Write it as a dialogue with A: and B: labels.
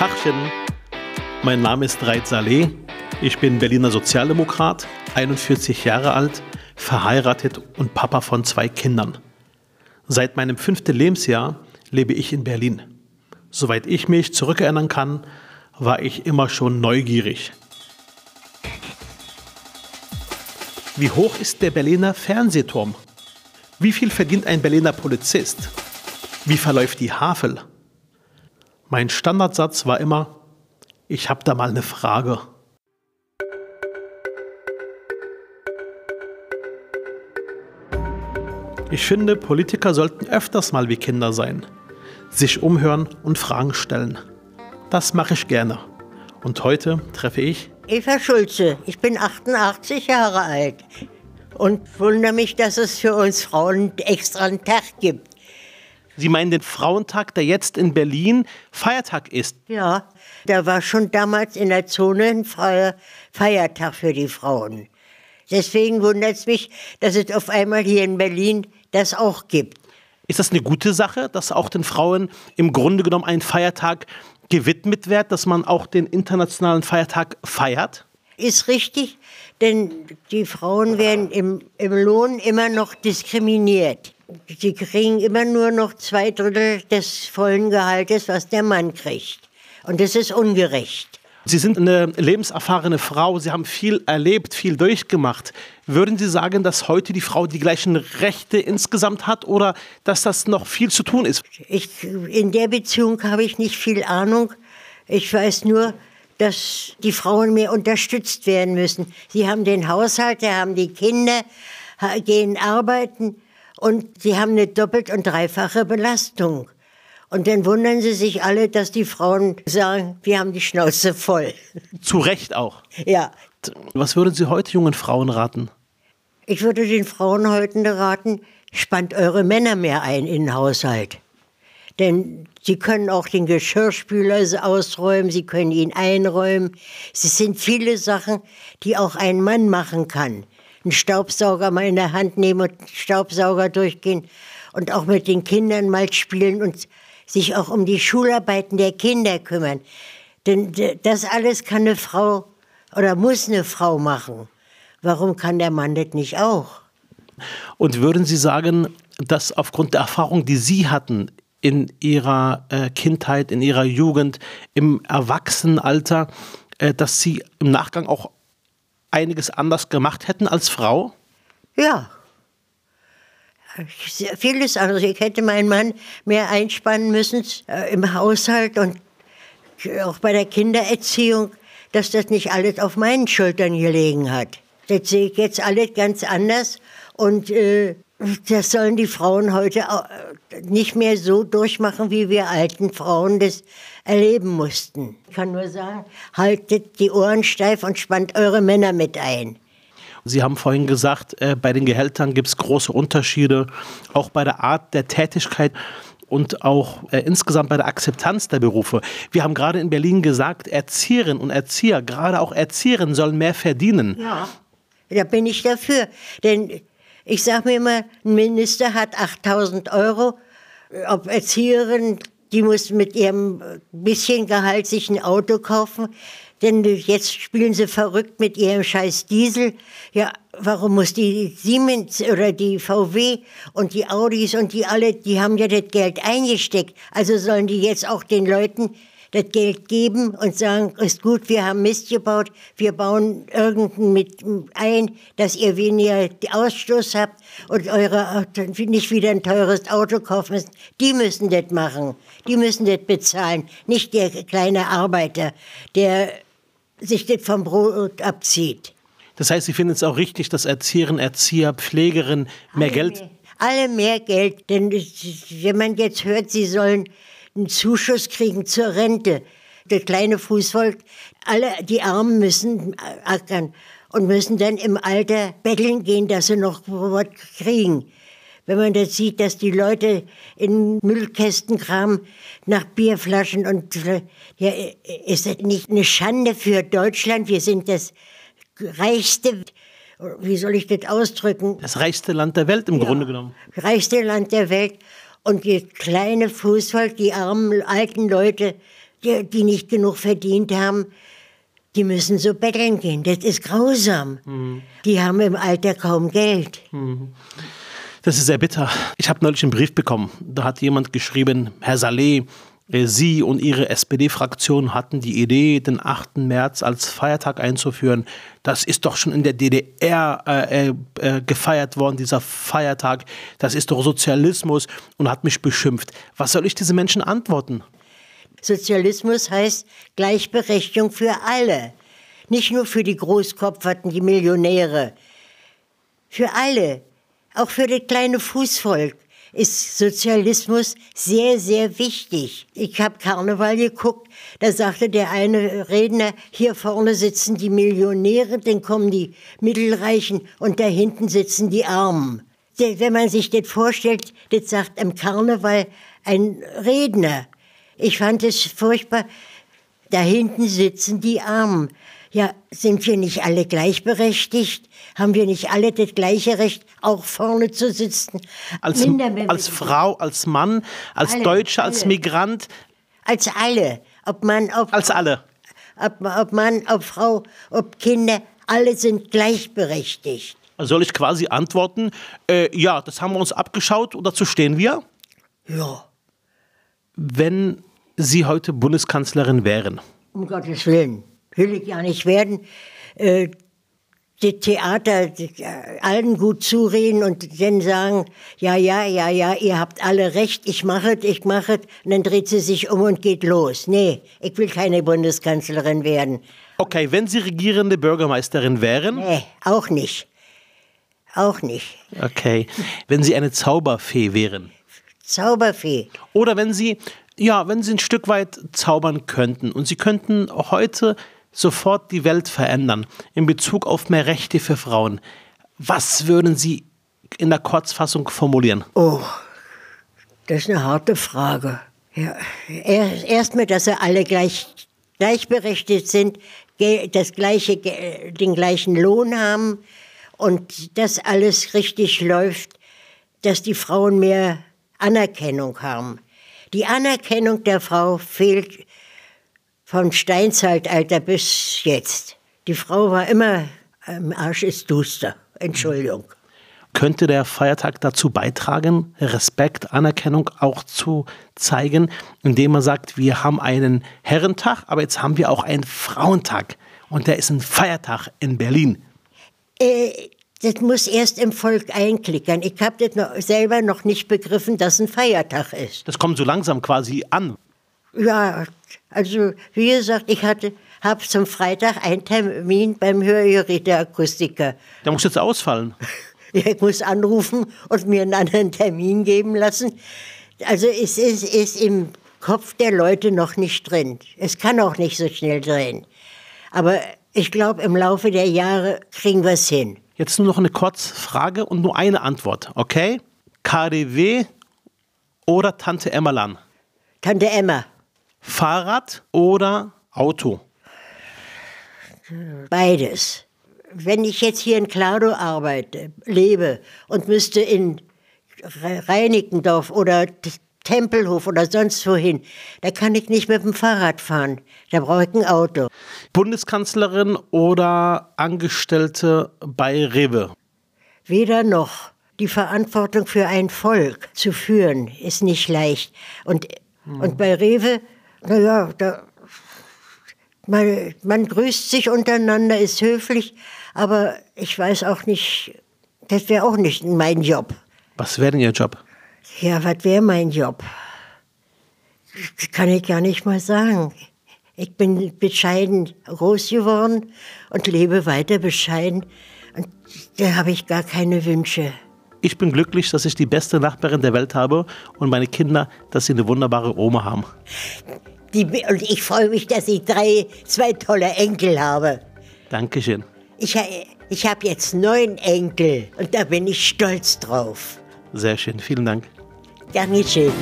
A: Tachchen. Mein Name ist Reit Saleh. Ich bin Berliner Sozialdemokrat, 41 Jahre alt, verheiratet und Papa von zwei Kindern. Seit meinem fünften Lebensjahr lebe ich in Berlin. Soweit ich mich zurückerinnern kann, war ich immer schon neugierig. Wie hoch ist der Berliner Fernsehturm? Wie viel verdient ein Berliner Polizist? Wie verläuft die Havel? Mein Standardsatz war immer, ich habe da mal eine Frage. Ich finde, Politiker sollten öfters mal wie Kinder sein, sich umhören und Fragen stellen. Das mache ich gerne. Und heute treffe ich
B: Eva Schulze. Ich bin 88 Jahre alt und wundere mich, dass es für uns Frauen extra einen Tag gibt.
A: Sie meinen den Frauentag, der jetzt in Berlin Feiertag ist?
B: Ja, da war schon damals in der Zone ein freier Feiertag für die Frauen. Deswegen wundert es mich, dass es auf einmal hier in Berlin das auch gibt.
A: Ist das eine gute Sache, dass auch den Frauen im Grunde genommen ein Feiertag gewidmet wird, dass man auch den internationalen Feiertag feiert?
B: Ist richtig, denn die Frauen werden im, im Lohn immer noch diskriminiert. Sie kriegen immer nur noch zwei Drittel des vollen Gehaltes, was der Mann kriegt. Und das ist ungerecht.
A: Sie sind eine lebenserfahrene Frau, Sie haben viel erlebt, viel durchgemacht. Würden Sie sagen, dass heute die Frau die gleichen Rechte insgesamt hat oder dass das noch viel zu tun ist?
B: Ich, in der Beziehung habe ich nicht viel Ahnung. Ich weiß nur, dass die Frauen mehr unterstützt werden müssen. Sie haben den Haushalt, sie haben die Kinder, gehen arbeiten und sie haben eine doppelt und dreifache Belastung. Und dann wundern sie sich alle, dass die Frauen sagen, wir haben die Schnauze voll.
A: Zu Recht auch.
B: Ja.
A: Was würden Sie heute jungen Frauen raten?
B: Ich würde den Frauen heute raten, spannt eure Männer mehr ein in den Haushalt. Denn sie können auch den Geschirrspüler ausräumen, sie können ihn einräumen. Es sind viele Sachen, die auch ein Mann machen kann. Einen Staubsauger mal in der Hand nehmen und Staubsauger durchgehen und auch mit den Kindern mal spielen und sich auch um die Schularbeiten der Kinder kümmern. Denn das alles kann eine Frau oder muss eine Frau machen. Warum kann der Mann das nicht auch?
A: Und würden Sie sagen, dass aufgrund der Erfahrung, die Sie hatten in Ihrer äh, Kindheit, in Ihrer Jugend, im Erwachsenenalter, äh, dass Sie im Nachgang auch einiges anders gemacht hätten als Frau?
B: Ja, vieles anderes. Ich hätte meinen Mann mehr einspannen müssen äh, im Haushalt und auch bei der Kindererziehung, dass das nicht alles auf meinen Schultern gelegen hat. Das sehe ich jetzt alles ganz anders und äh, das sollen die Frauen heute nicht mehr so durchmachen, wie wir alten Frauen das erleben mussten. Ich kann nur sagen, haltet die Ohren steif und spannt eure Männer mit ein.
A: Sie haben vorhin gesagt, äh, bei den Gehältern gibt es große Unterschiede, auch bei der Art der Tätigkeit und auch äh, insgesamt bei der Akzeptanz der Berufe. Wir haben gerade in Berlin gesagt, Erzieherinnen und Erzieher, gerade auch Erzieherinnen sollen mehr verdienen.
B: Ja, da bin ich dafür. Denn ich sage mir immer, ein Minister hat 8000 Euro, ob Erzieherin, die muss mit ihrem bisschen Gehalt sich ein Auto kaufen. Denn jetzt spielen sie verrückt mit ihrem scheiß Diesel. Ja, warum muss die Siemens oder die VW und die Audis und die alle, die haben ja das Geld eingesteckt. Also sollen die jetzt auch den Leuten das Geld geben und sagen, ist gut, wir haben Mist gebaut, wir bauen irgendeinen mit ein, dass ihr weniger Ausstoß habt und eure nicht wieder ein teures Auto kaufen müsst. Die müssen das machen. Die müssen das bezahlen, nicht der kleine Arbeiter, der sich das vom Brot abzieht.
A: Das heißt, Sie finden es auch richtig, dass Erzieherinnen, Erzieher, Pflegerinnen mehr
B: alle
A: Geld.
B: Mehr, alle mehr Geld. Denn wenn man jetzt hört, sie sollen einen Zuschuss kriegen zur Rente, das kleine Fußvolk, alle die Armen müssen ackern und müssen dann im Alter betteln gehen, dass sie noch was kriegen. Wenn man das sieht, dass die Leute in Müllkästen kramen nach Bierflaschen und ja, ist das nicht eine Schande für Deutschland? Wir sind das reichste, wie soll ich das ausdrücken?
A: Das reichste Land der Welt im ja, Grunde genommen.
B: Reichste Land der Welt. Und die kleine Fußvolk, die armen alten Leute, die, die nicht genug verdient haben, die müssen so betteln gehen. Das ist grausam. Mhm. Die haben im Alter kaum Geld. Mhm.
A: Das ist sehr bitter. Ich habe neulich einen Brief bekommen. Da hat jemand geschrieben, Herr Saleh, Sie und Ihre SPD-Fraktion hatten die Idee, den 8. März als Feiertag einzuführen. Das ist doch schon in der DDR äh, äh, äh, gefeiert worden, dieser Feiertag. Das ist doch Sozialismus und hat mich beschimpft. Was soll ich diesen Menschen antworten?
B: Sozialismus heißt Gleichberechtigung für alle. Nicht nur für die Großkopferten, die Millionäre. Für alle. Auch für das kleine Fußvolk ist Sozialismus sehr, sehr wichtig. Ich habe Karneval geguckt, da sagte der eine Redner, hier vorne sitzen die Millionäre, dann kommen die Mittelreichen und da hinten sitzen die Armen. Wenn man sich das vorstellt, das sagt im Karneval ein Redner. Ich fand es furchtbar. Da hinten sitzen die Armen. Ja, sind wir nicht alle gleichberechtigt? Haben wir nicht alle das gleiche Recht, auch vorne zu sitzen?
A: Als, als Frau, als Mann, als alle, Deutscher, als Migrant?
B: Als alle. Ob Mann, ob
A: Als alle.
B: Ob, ob Mann, ob Frau, ob Kinder, alle sind gleichberechtigt.
A: Soll ich quasi antworten, äh, ja, das haben wir uns abgeschaut und dazu stehen wir?
B: Ja.
A: Wenn Sie heute Bundeskanzlerin wären?
B: Um Gottes Willen will ich ja nicht werden, äh, die Theater die, äh, allen gut zureden und dann sagen, ja, ja, ja, ja, ihr habt alle recht, ich mache es, ich mache es. Und dann dreht sie sich um und geht los. Nee, ich will keine Bundeskanzlerin werden.
A: Okay, wenn Sie regierende Bürgermeisterin wären?
B: Nee, auch nicht. Auch nicht.
A: Okay. Wenn Sie eine Zauberfee wären?
B: Zauberfee.
A: Oder wenn Sie, ja, wenn Sie ein Stück weit zaubern könnten und Sie könnten heute sofort die Welt verändern in Bezug auf mehr Rechte für Frauen. Was würden Sie in der Kurzfassung formulieren?
B: Oh, das ist eine harte Frage. Ja, Erstmal, dass sie alle gleich, gleichberechtigt sind, das gleiche, den gleichen Lohn haben und dass alles richtig läuft, dass die Frauen mehr Anerkennung haben. Die Anerkennung der Frau fehlt vom Steinzeitalter bis jetzt. Die Frau war immer, im Arsch ist duster. Entschuldigung.
A: Könnte der Feiertag dazu beitragen, Respekt, Anerkennung auch zu zeigen, indem man sagt, wir haben einen Herrentag, aber jetzt haben wir auch einen Frauentag und der ist ein Feiertag in Berlin?
B: Äh, das muss erst im Volk einklickern. Ich habe das noch selber noch nicht begriffen, dass ein Feiertag ist.
A: Das kommt so langsam quasi an.
B: Ja, also wie gesagt, ich hatte habe zum Freitag einen Termin beim Hörgeräteakustiker.
A: Der muss jetzt ausfallen.
B: ich muss anrufen und mir einen anderen Termin geben lassen. Also es ist, ist im Kopf der Leute noch nicht drin. Es kann auch nicht so schnell drehen. Aber ich glaube, im Laufe der Jahre kriegen wir es hin.
A: Jetzt nur noch eine Kurzfrage und nur eine Antwort, okay? KDW oder Tante Emma Lan?
B: Tante Emma.
A: Fahrrad oder Auto?
B: Beides. Wenn ich jetzt hier in Klado arbeite, lebe und müsste in Reinickendorf oder Tempelhof oder sonst wohin, da kann ich nicht mit dem Fahrrad fahren. Da brauche ich ein Auto.
A: Bundeskanzlerin oder Angestellte bei Rewe?
B: Weder noch. Die Verantwortung für ein Volk zu führen ist nicht leicht. Und, hm. und bei Rewe naja, da, man, man grüßt sich untereinander, ist höflich, aber ich weiß auch nicht, das wäre auch nicht mein Job.
A: Was wäre denn Ihr Job?
B: Ja, was wäre mein Job? Das kann ich gar nicht mal sagen. Ich bin bescheiden groß geworden und lebe weiter bescheiden. Und da habe ich gar keine Wünsche.
A: Ich bin glücklich, dass ich die beste Nachbarin der Welt habe und meine Kinder, dass sie eine wunderbare Oma haben.
B: Die, und ich freue mich, dass ich drei, zwei tolle Enkel habe.
A: Dankeschön.
B: Ich, ich habe jetzt neun Enkel und da bin ich stolz drauf.
A: Sehr schön, vielen Dank.
B: Dankeschön.